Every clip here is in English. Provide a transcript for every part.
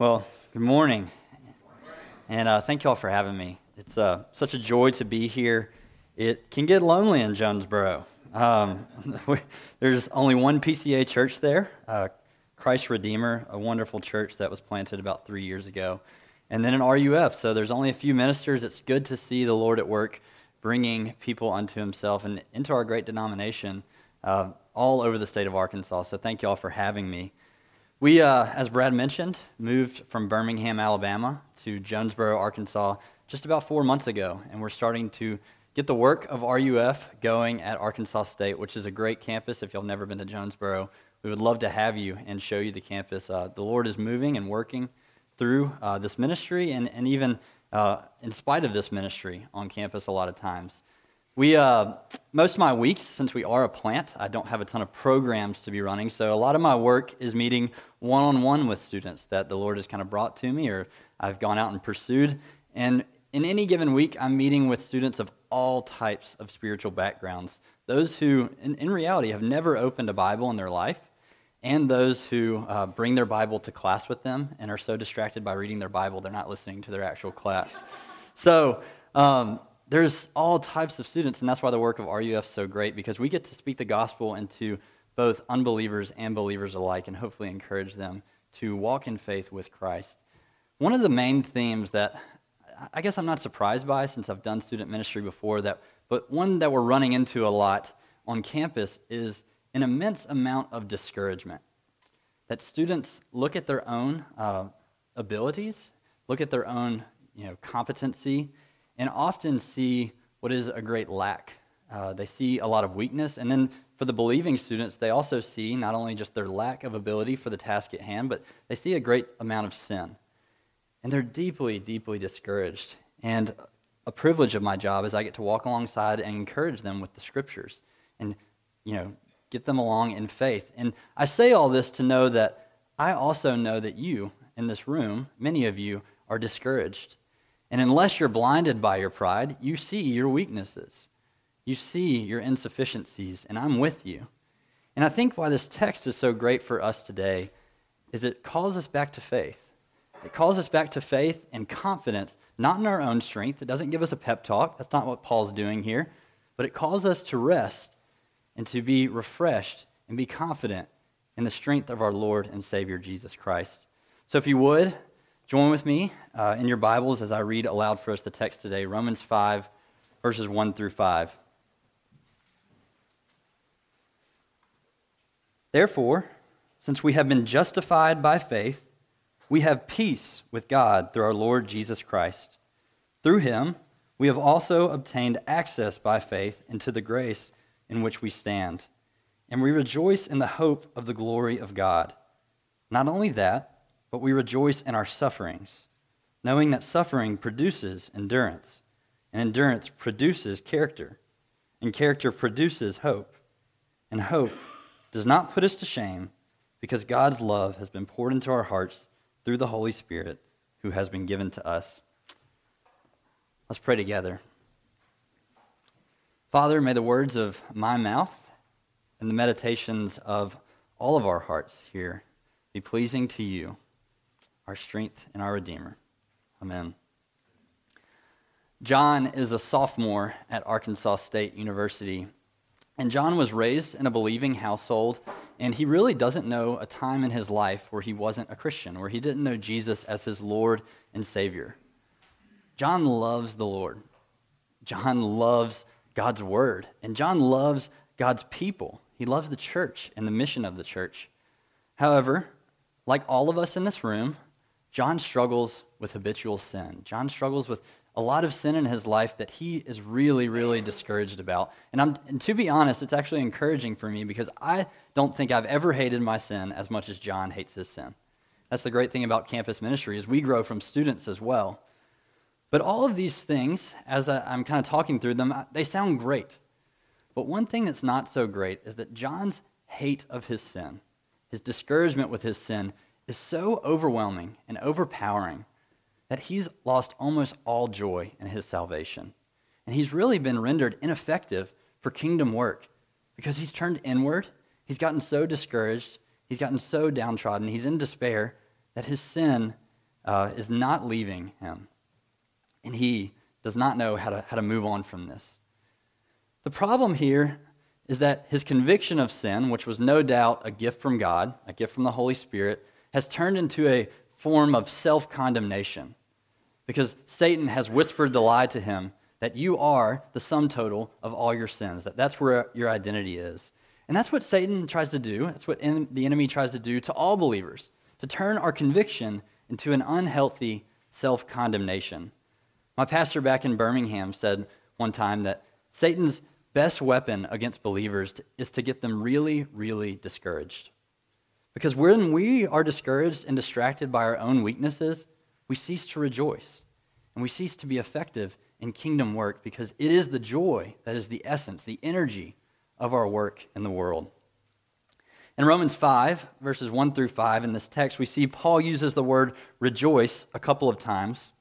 Well, good morning. And uh, thank you all for having me. It's uh, such a joy to be here. It can get lonely in Jonesboro. Um, there's only one PCA church there, uh, Christ Redeemer, a wonderful church that was planted about three years ago. And then an RUF, so there's only a few ministers. It's good to see the Lord at work bringing people unto himself and into our great denomination uh, all over the state of Arkansas. So thank you all for having me. We, uh, as Brad mentioned, moved from Birmingham, Alabama to Jonesboro, Arkansas just about four months ago, and we're starting to get the work of RUF going at Arkansas State, which is a great campus. If you've never been to Jonesboro, we would love to have you and show you the campus. Uh, the Lord is moving and working through uh, this ministry and, and even uh, in spite of this ministry on campus a lot of times. We, uh, most of my weeks, since we are a plant, I don't have a ton of programs to be running. So a lot of my work is meeting one on one with students that the Lord has kind of brought to me or I've gone out and pursued. And in any given week, I'm meeting with students of all types of spiritual backgrounds. Those who, in, in reality, have never opened a Bible in their life, and those who uh, bring their Bible to class with them and are so distracted by reading their Bible, they're not listening to their actual class. So, um, there's all types of students, and that's why the work of RUF is so great because we get to speak the gospel into both unbelievers and believers alike and hopefully encourage them to walk in faith with Christ. One of the main themes that I guess I'm not surprised by since I've done student ministry before that but one that we're running into a lot on campus is an immense amount of discouragement. That students look at their own uh, abilities, look at their own you know, competency, and often see what is a great lack. Uh, they see a lot of weakness. And then for the believing students, they also see not only just their lack of ability for the task at hand, but they see a great amount of sin. And they're deeply, deeply discouraged. And a privilege of my job is I get to walk alongside and encourage them with the scriptures and, you know, get them along in faith. And I say all this to know that I also know that you in this room, many of you, are discouraged. And unless you're blinded by your pride, you see your weaknesses. You see your insufficiencies, and I'm with you. And I think why this text is so great for us today is it calls us back to faith. It calls us back to faith and confidence, not in our own strength. It doesn't give us a pep talk. That's not what Paul's doing here. But it calls us to rest and to be refreshed and be confident in the strength of our Lord and Savior Jesus Christ. So if you would, Join with me uh, in your Bibles as I read aloud for us the text today Romans 5, verses 1 through 5. Therefore, since we have been justified by faith, we have peace with God through our Lord Jesus Christ. Through him, we have also obtained access by faith into the grace in which we stand, and we rejoice in the hope of the glory of God. Not only that, but we rejoice in our sufferings, knowing that suffering produces endurance, and endurance produces character, and character produces hope. And hope does not put us to shame, because God's love has been poured into our hearts through the Holy Spirit who has been given to us. Let's pray together. Father, may the words of my mouth and the meditations of all of our hearts here be pleasing to you our strength, and our Redeemer. Amen. John is a sophomore at Arkansas State University. And John was raised in a believing household, and he really doesn't know a time in his life where he wasn't a Christian, where he didn't know Jesus as his Lord and Savior. John loves the Lord. John loves God's Word, and John loves God's people. He loves the church and the mission of the church. However, like all of us in this room, John struggles with habitual sin. John struggles with a lot of sin in his life that he is really, really discouraged about. And, I'm, and to be honest, it's actually encouraging for me because I don't think I've ever hated my sin as much as John hates his sin. That's the great thing about campus ministry is we grow from students as well. But all of these things, as I, I'm kind of talking through them, uh, they sound great. But one thing that's not so great is that John's hate of his sin, his discouragement with his sin, is so overwhelming and overpowering that he's lost almost all joy in his salvation. And he's really been rendered ineffective for kingdom work because he's turned inward. He's gotten so discouraged. He's gotten so downtrodden. He's in despair that his sin uh, is not leaving him. And he does not know how to, how to move on from this. The problem here is that his conviction of sin, which was no doubt a gift from God, a gift from the Holy Spirit, has turned into a form of self condemnation because Satan has whispered the lie to him that you are the sum total of all your sins, that that's where your identity is. And that's what Satan tries to do. That's what the enemy tries to do to all believers, to turn our conviction into an unhealthy self condemnation. My pastor back in Birmingham said one time that Satan's best weapon against believers is to get them really, really discouraged. Because when we are discouraged and distracted by our own weaknesses, we cease to rejoice and we cease to be effective in kingdom work because it is the joy that is the essence, the energy of our work in the world. In Romans 5, verses 1 through 5, in this text, we see Paul uses the word rejoice a couple of times.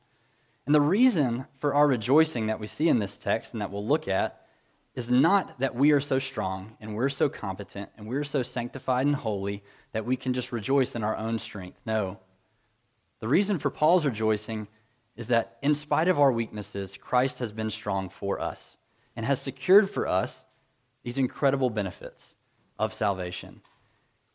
And the reason for our rejoicing that we see in this text and that we'll look at is not that we are so strong and we're so competent and we're so sanctified and holy that we can just rejoice in our own strength. No. The reason for Paul's rejoicing is that in spite of our weaknesses, Christ has been strong for us and has secured for us these incredible benefits of salvation.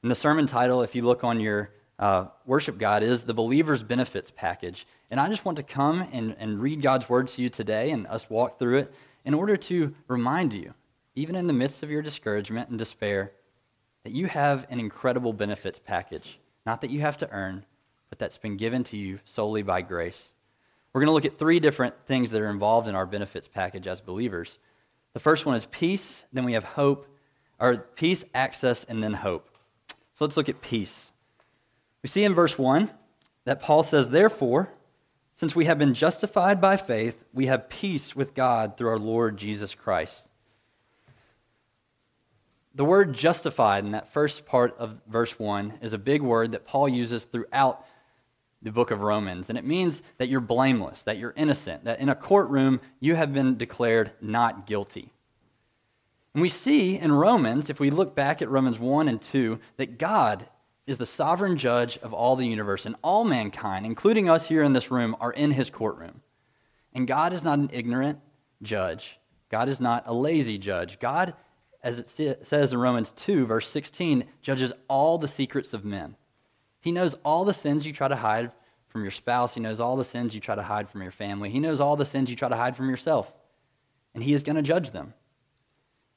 And the sermon title, if you look on your uh, worship guide, is The Believer's Benefits Package. And I just want to come and, and read God's word to you today and us walk through it in order to remind you, even in the midst of your discouragement and despair, that you have an incredible benefits package. Not that you have to earn, but that's been given to you solely by grace. We're going to look at three different things that are involved in our benefits package as believers. The first one is peace, then we have hope, or peace, access, and then hope. So let's look at peace. We see in verse 1 that Paul says, Therefore, since we have been justified by faith, we have peace with God through our Lord Jesus Christ. The word justified in that first part of verse 1 is a big word that Paul uses throughout the book of Romans. And it means that you're blameless, that you're innocent, that in a courtroom you have been declared not guilty. And we see in Romans, if we look back at Romans 1 and 2, that God is the sovereign judge of all the universe, and all mankind, including us here in this room, are in his courtroom. And God is not an ignorant judge. God is not a lazy judge. God, as it says in Romans 2, verse 16, judges all the secrets of men. He knows all the sins you try to hide from your spouse. He knows all the sins you try to hide from your family. He knows all the sins you try to hide from yourself. And he is going to judge them.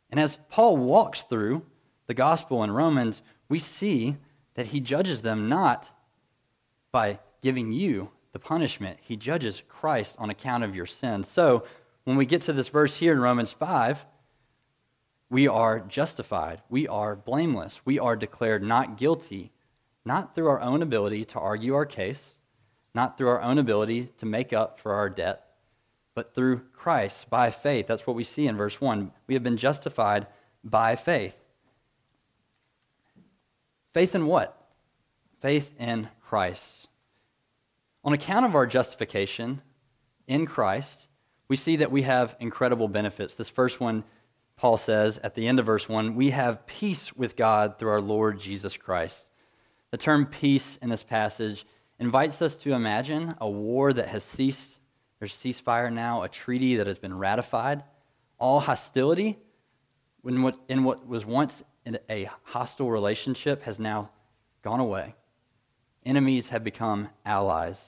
And as Paul walks through the gospel in Romans, we see that he judges them not by giving you the punishment, he judges Christ on account of your sins. So, when we get to this verse here in Romans 5, we are justified. We are blameless. We are declared not guilty, not through our own ability to argue our case, not through our own ability to make up for our debt, but through Christ by faith. That's what we see in verse 1. We have been justified by faith. Faith in what? Faith in Christ. On account of our justification in Christ, we see that we have incredible benefits. This first one, Paul says at the end of verse 1 we have peace with God through our Lord Jesus Christ. The term peace in this passage invites us to imagine a war that has ceased there's ceasefire now, a treaty that has been ratified. All hostility in what, in what was once a hostile relationship has now gone away. Enemies have become allies.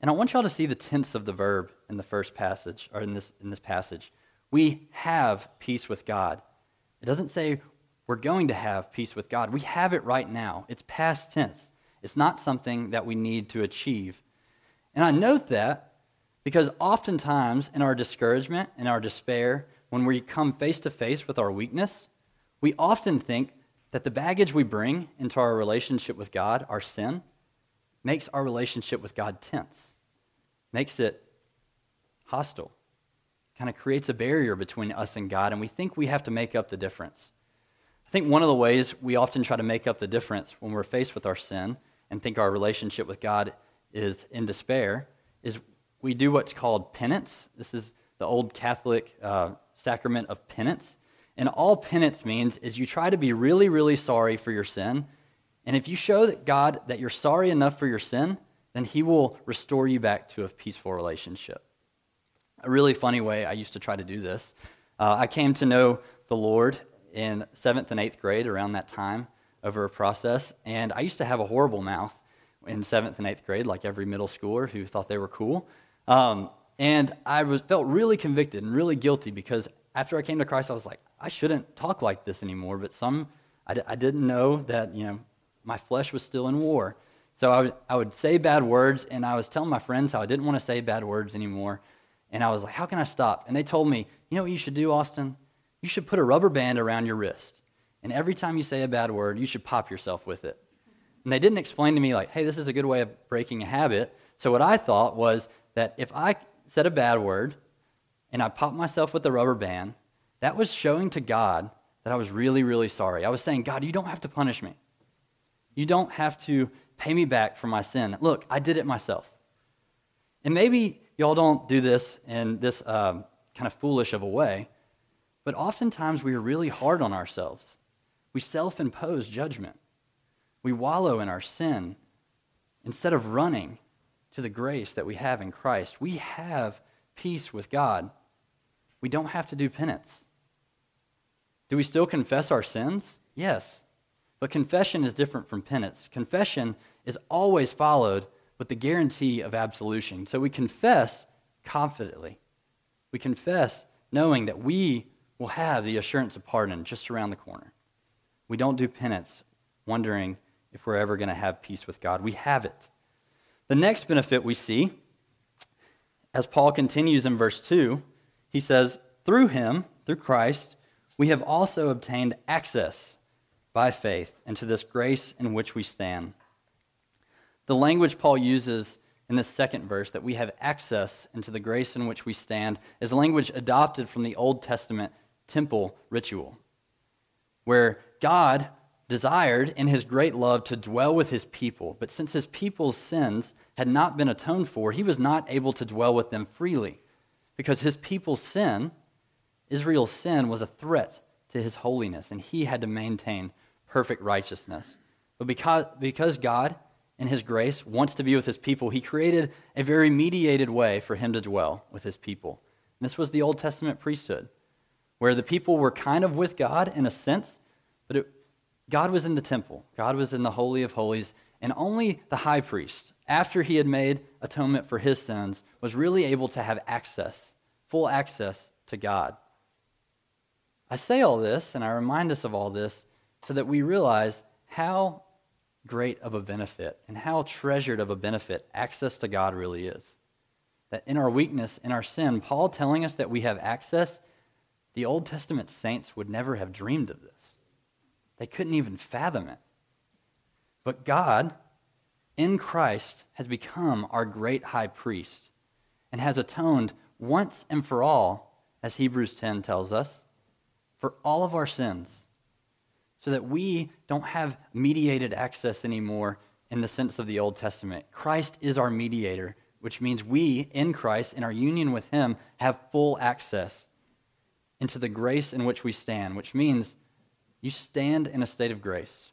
And I want y'all to see the tense of the verb in the first passage, or in this, in this passage. We have peace with God. It doesn't say we're going to have peace with God. We have it right now. It's past tense. It's not something that we need to achieve. And I note that because oftentimes in our discouragement, in our despair, when we come face to face with our weakness, we often think that the baggage we bring into our relationship with God, our sin, makes our relationship with God tense, makes it hostile, kind of creates a barrier between us and God, and we think we have to make up the difference. I think one of the ways we often try to make up the difference when we're faced with our sin and think our relationship with God is in despair is we do what's called penance. This is the old Catholic uh, sacrament of penance. And all penance means is you try to be really, really sorry for your sin. And if you show that God that you're sorry enough for your sin, then He will restore you back to a peaceful relationship. A really funny way I used to try to do this. Uh, I came to know the Lord in seventh and eighth grade around that time over a process, and I used to have a horrible mouth in seventh and eighth grade, like every middle schooler who thought they were cool. Um, and I was, felt really convicted and really guilty because after I came to Christ, I was like, I shouldn't talk like this anymore. But some, I d- I didn't know that, you know, my flesh was still in war. So I would, I would say bad words, and I was telling my friends how I didn't want to say bad words anymore. And I was like, how can I stop? And they told me, you know what you should do, Austin? You should put a rubber band around your wrist. And every time you say a bad word, you should pop yourself with it. And they didn't explain to me, like, hey, this is a good way of breaking a habit. So what I thought was that if I said a bad word and I popped myself with the rubber band, that was showing to God that I was really, really sorry. I was saying, God, you don't have to punish me. You don't have to pay me back for my sin. Look, I did it myself. And maybe y'all don't do this in this um, kind of foolish of a way, but oftentimes we are really hard on ourselves. We self impose judgment. We wallow in our sin instead of running to the grace that we have in Christ. We have peace with God. We don't have to do penance. Do we still confess our sins? Yes. But confession is different from penance. Confession is always followed with the guarantee of absolution. So we confess confidently. We confess knowing that we will have the assurance of pardon just around the corner. We don't do penance wondering if we're ever going to have peace with God. We have it. The next benefit we see, as Paul continues in verse 2, he says, Through him, through Christ, we have also obtained access by faith into this grace in which we stand. The language Paul uses in this second verse, that we have access into the grace in which we stand, is language adopted from the Old Testament temple ritual, where God desired in his great love to dwell with his people. But since his people's sins had not been atoned for, he was not able to dwell with them freely because his people's sin, Israel's sin, was a threat to his holiness, and he had to maintain perfect righteousness. But because, because God, in his grace, wants to be with his people, he created a very mediated way for him to dwell with his people. And this was the Old Testament priesthood, where the people were kind of with God in a sense, but it, God was in the temple, God was in the Holy of Holies, and only the high priest, after he had made atonement for his sins, was really able to have access, full access to God. I say all this and I remind us of all this so that we realize how great of a benefit and how treasured of a benefit access to God really is. That in our weakness, in our sin, Paul telling us that we have access, the Old Testament saints would never have dreamed of this. They couldn't even fathom it. But God, in Christ, has become our great high priest and has atoned once and for all, as Hebrews 10 tells us, for all of our sins, so that we don't have mediated access anymore in the sense of the Old Testament. Christ is our mediator, which means we, in Christ, in our union with Him, have full access into the grace in which we stand, which means you stand in a state of grace.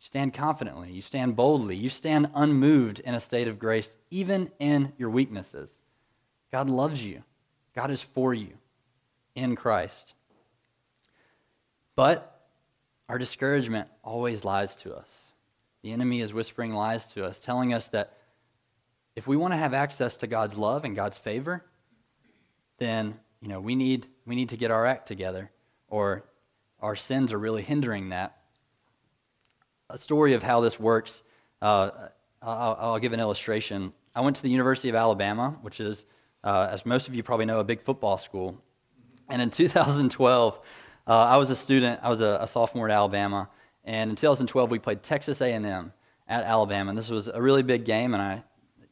You stand confidently. You stand boldly. You stand unmoved in a state of grace, even in your weaknesses. God loves you. God is for you in Christ. But our discouragement always lies to us. The enemy is whispering lies to us, telling us that if we want to have access to God's love and God's favor, then you know we need we need to get our act together, or our sins are really hindering that. A story of how this works, uh, I'll, I'll, give an illustration. I went to the University of Alabama, which is, uh, as most of you probably know, a big football school. And in 2012, uh, I was a student, I was a, a sophomore at Alabama, and in 2012 we played Texas A&M at Alabama. And this was a really big game, and I,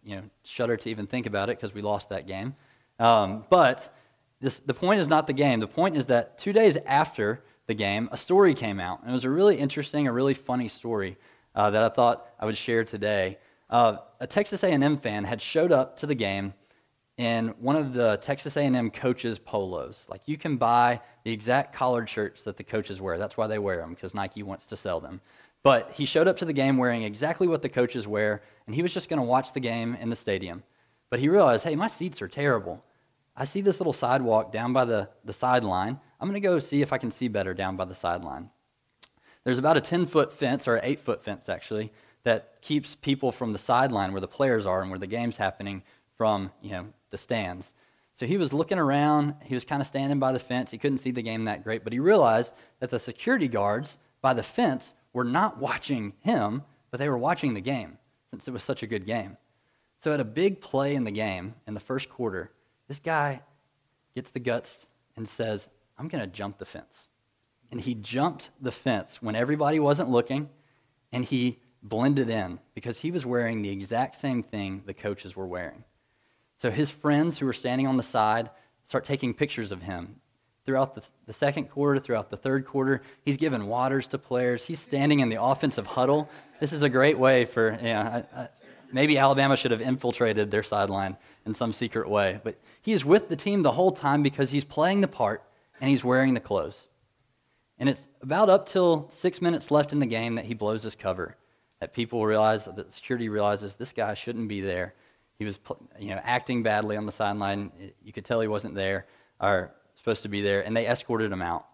you know, shudder to even think about it because we lost that game. Um, but this, the point is not the game. The point is that two days after the game, a story came out. And it was a really interesting, a really funny story uh, that I thought I would share today. Uh, a Texas A&M fan had showed up to the game in one of the Texas A&M coaches' polos. Like you can buy the exact collared shirts that the coaches wear. That's why they wear them because Nike wants to sell them. But he showed up to the game wearing exactly what the coaches wear, and he was just going to watch the game in the stadium. But he realized, hey, my seats are terrible. I see this little sidewalk down by the, the sideline. I'm going to go see if I can see better down by the sideline. There's about a 10 foot fence, or an 8 foot fence actually, that keeps people from the sideline where the players are and where the game's happening from you know, the stands. So he was looking around. He was kind of standing by the fence. He couldn't see the game that great, but he realized that the security guards by the fence were not watching him, but they were watching the game since it was such a good game. So at a big play in the game in the first quarter, this guy gets the guts and says, I'm going to jump the fence. And he jumped the fence when everybody wasn't looking, and he blended in because he was wearing the exact same thing the coaches were wearing. So his friends who were standing on the side start taking pictures of him. Throughout the, the second quarter, throughout the third quarter, he's giving waters to players. He's standing in the offensive huddle. This is a great way for, you know, I, I, maybe Alabama should have infiltrated their sideline in some secret way. But he is with the team the whole time because he's playing the part and he's wearing the clothes. And it's about up till six minutes left in the game that he blows his cover. That people realize, that security realizes this guy shouldn't be there. He was, you know, acting badly on the sideline. You could tell he wasn't there or supposed to be there, and they escorted him out.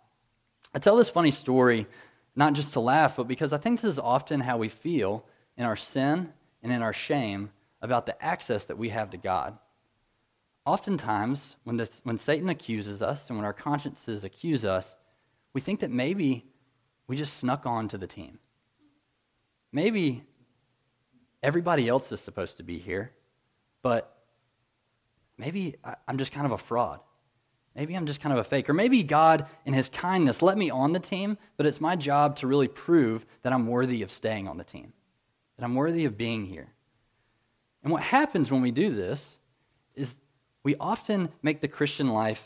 I tell this funny story not just to laugh, but because I think this is often how we feel in our sin and in our shame about the access that we have to God. Oftentimes, when, this, when Satan accuses us and when our consciences accuse us, we think that maybe we just snuck on to the team. Maybe everybody else is supposed to be here, but maybe I'm just kind of a fraud. Maybe I'm just kind of a fake. Or maybe God, in His kindness, let me on the team, but it's my job to really prove that I'm worthy of staying on the team, that I'm worthy of being here. And what happens when we do this is we often make the Christian life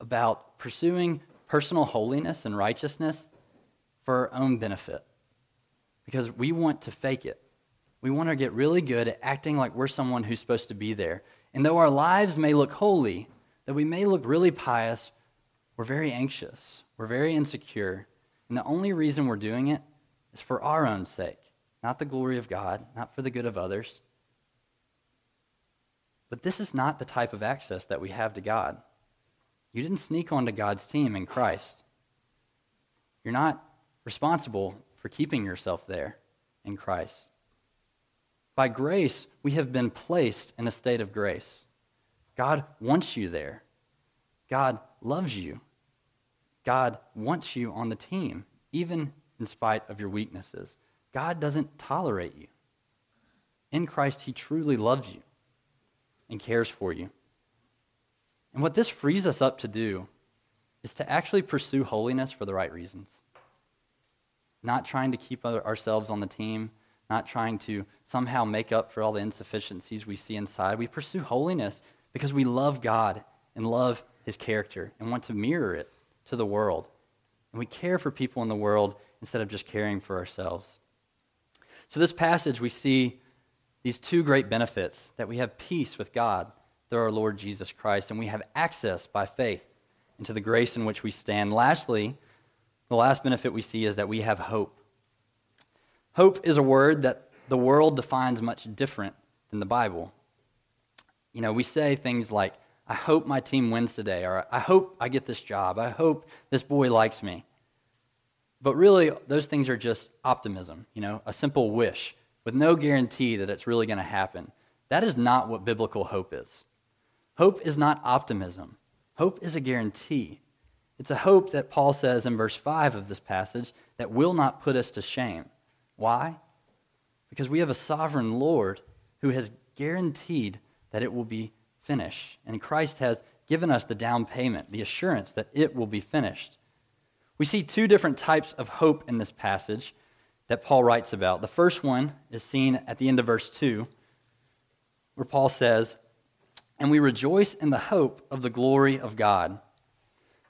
about pursuing personal holiness and righteousness for our own benefit because we want to fake it. We want to get really good at acting like we're someone who's supposed to be there. And though our lives may look holy, that we may look really pious, we're very anxious, we're very insecure. And the only reason we're doing it is for our own sake, not the glory of God, not for the good of others. But this is not the type of access that we have to God. You didn't sneak onto God's team in Christ. You're not responsible for keeping yourself there in Christ. By grace, we have been placed in a state of grace. God wants you there. God loves you. God wants you on the team, even in spite of your weaknesses. God doesn't tolerate you. In Christ, He truly loves you and cares for you. And what this frees us up to do is to actually pursue holiness for the right reasons. Not trying to keep ourselves on the team, not trying to somehow make up for all the insufficiencies we see inside. We pursue holiness because we love God and love his character and want to mirror it to the world. And we care for people in the world instead of just caring for ourselves. So, this passage, we see these two great benefits that we have peace with God through our Lord Jesus Christ, and we have access by faith into the grace in which we stand. Lastly, the last benefit we see is that we have hope. Hope is a word that the world defines much different than the Bible. You know, we say things like, I hope my team wins today, or I hope I get this job, I hope this boy likes me. But really, those things are just optimism, you know, a simple wish with no guarantee that it's really going to happen. That is not what biblical hope is. Hope is not optimism, hope is a guarantee. It's a hope that Paul says in verse 5 of this passage that will not put us to shame. Why? Because we have a sovereign Lord who has guaranteed that it will be finished. And Christ has given us the down payment, the assurance that it will be finished. We see two different types of hope in this passage that Paul writes about. The first one is seen at the end of verse 2, where Paul says, And we rejoice in the hope of the glory of God.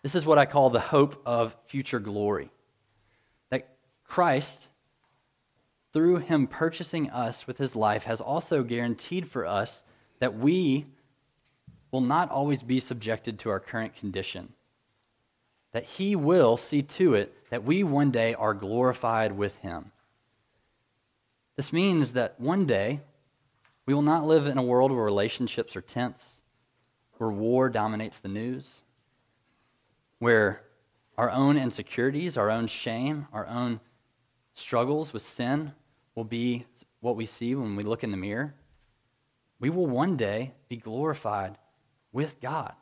This is what I call the hope of future glory. That Christ through him purchasing us with his life, has also guaranteed for us that we will not always be subjected to our current condition. That he will see to it that we one day are glorified with him. This means that one day we will not live in a world where relationships are tense, where war dominates the news, where our own insecurities, our own shame, our own struggles with sin will be what we see when we look in the mirror. We will one day be glorified with God.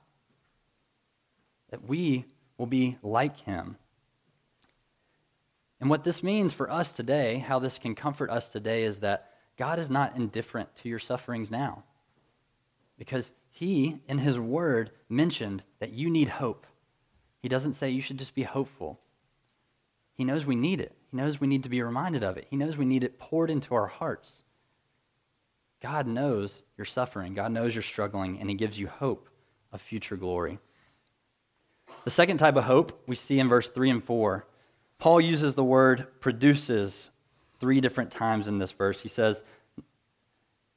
That we will be like Him. And what this means for us today, how this can comfort us today, is that God is not indifferent to your sufferings now. Because He, in His Word, mentioned that you need hope. He doesn't say you should just be hopeful. He knows we need it. He knows we need to be reminded of it. He knows we need it poured into our hearts. God knows you're suffering. God knows you're struggling, and He gives you hope of future glory. The second type of hope we see in verse 3 and 4. Paul uses the word produces three different times in this verse. He says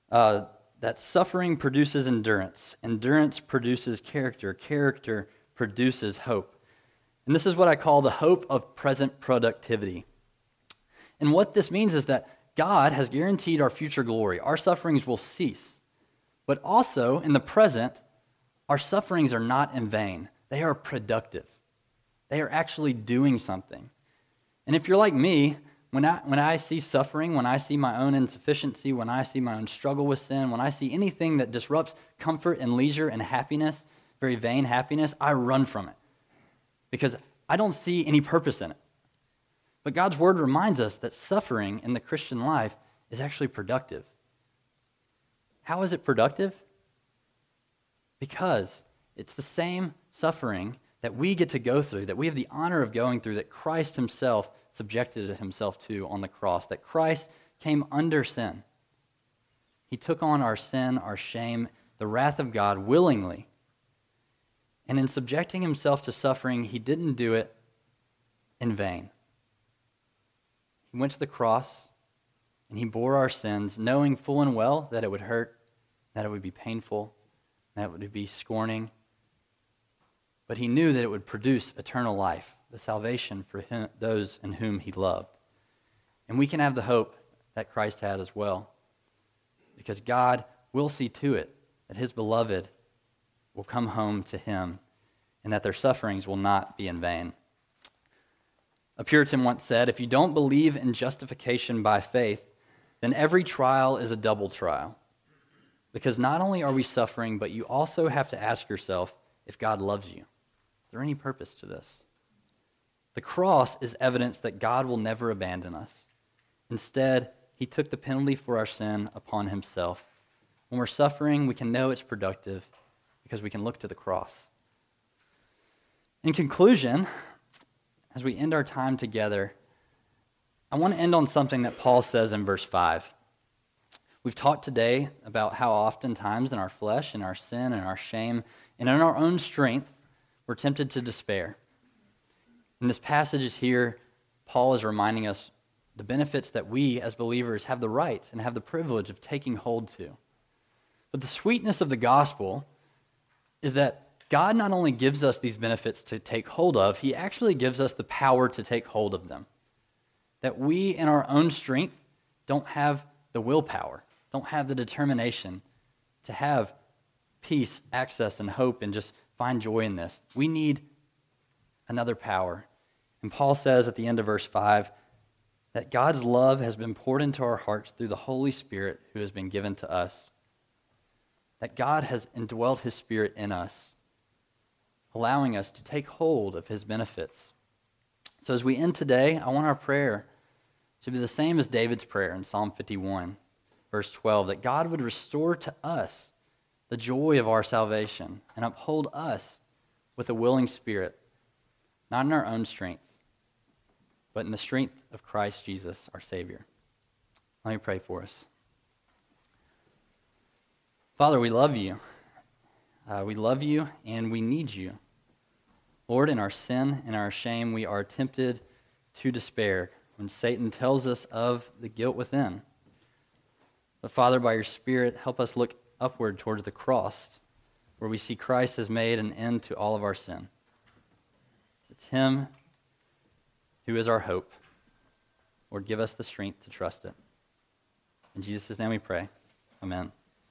uh, that suffering produces endurance, endurance produces character, character produces hope. And this is what I call the hope of present productivity. And what this means is that God has guaranteed our future glory. Our sufferings will cease. But also, in the present, our sufferings are not in vain, they are productive. They are actually doing something. And if you're like me, when I, when I see suffering, when I see my own insufficiency, when I see my own struggle with sin, when I see anything that disrupts comfort and leisure and happiness, very vain happiness, I run from it because I don't see any purpose in it. But God's word reminds us that suffering in the Christian life is actually productive. How is it productive? Because it's the same suffering that we get to go through, that we have the honor of going through, that Christ himself subjected himself to on the cross, that Christ came under sin. He took on our sin, our shame, the wrath of God willingly. And in subjecting himself to suffering, he didn't do it in vain. He went to the cross and he bore our sins, knowing full and well that it would hurt, that it would be painful, that it would be scorning. But he knew that it would produce eternal life, the salvation for him, those in whom he loved. And we can have the hope that Christ had as well, because God will see to it that his beloved will come home to him and that their sufferings will not be in vain. A Puritan once said, If you don't believe in justification by faith, then every trial is a double trial. Because not only are we suffering, but you also have to ask yourself if God loves you. Is there any purpose to this? The cross is evidence that God will never abandon us. Instead, he took the penalty for our sin upon himself. When we're suffering, we can know it's productive because we can look to the cross. In conclusion, as we end our time together, I want to end on something that Paul says in verse 5. We've talked today about how oftentimes in our flesh, in our sin, in our shame, and in our own strength, we're tempted to despair. In this passage is here, Paul is reminding us the benefits that we as believers have the right and have the privilege of taking hold to. But the sweetness of the gospel is that God not only gives us these benefits to take hold of, He actually gives us the power to take hold of them. That we, in our own strength, don't have the willpower, don't have the determination to have peace, access, and hope and just find joy in this. We need another power. And Paul says at the end of verse 5 that God's love has been poured into our hearts through the Holy Spirit who has been given to us. That God has indwelt his Spirit in us allowing us to take hold of his benefits. So as we end today, I want our prayer to be the same as David's prayer in Psalm 51, verse 12, that God would restore to us the joy of our salvation and uphold us with a willing spirit, not in our own strength, but in the strength of Christ Jesus, our Savior. Let me pray for us. Father, we love you. Uh, we love you and we need you. Lord, in our sin and our shame, we are tempted to despair when Satan tells us of the guilt within. But Father, by your Spirit, help us look upward towards the cross, where we see Christ has made an end to all of our sin. It's Him who is our hope. Lord, give us the strength to trust it. In Jesus' name we pray. Amen.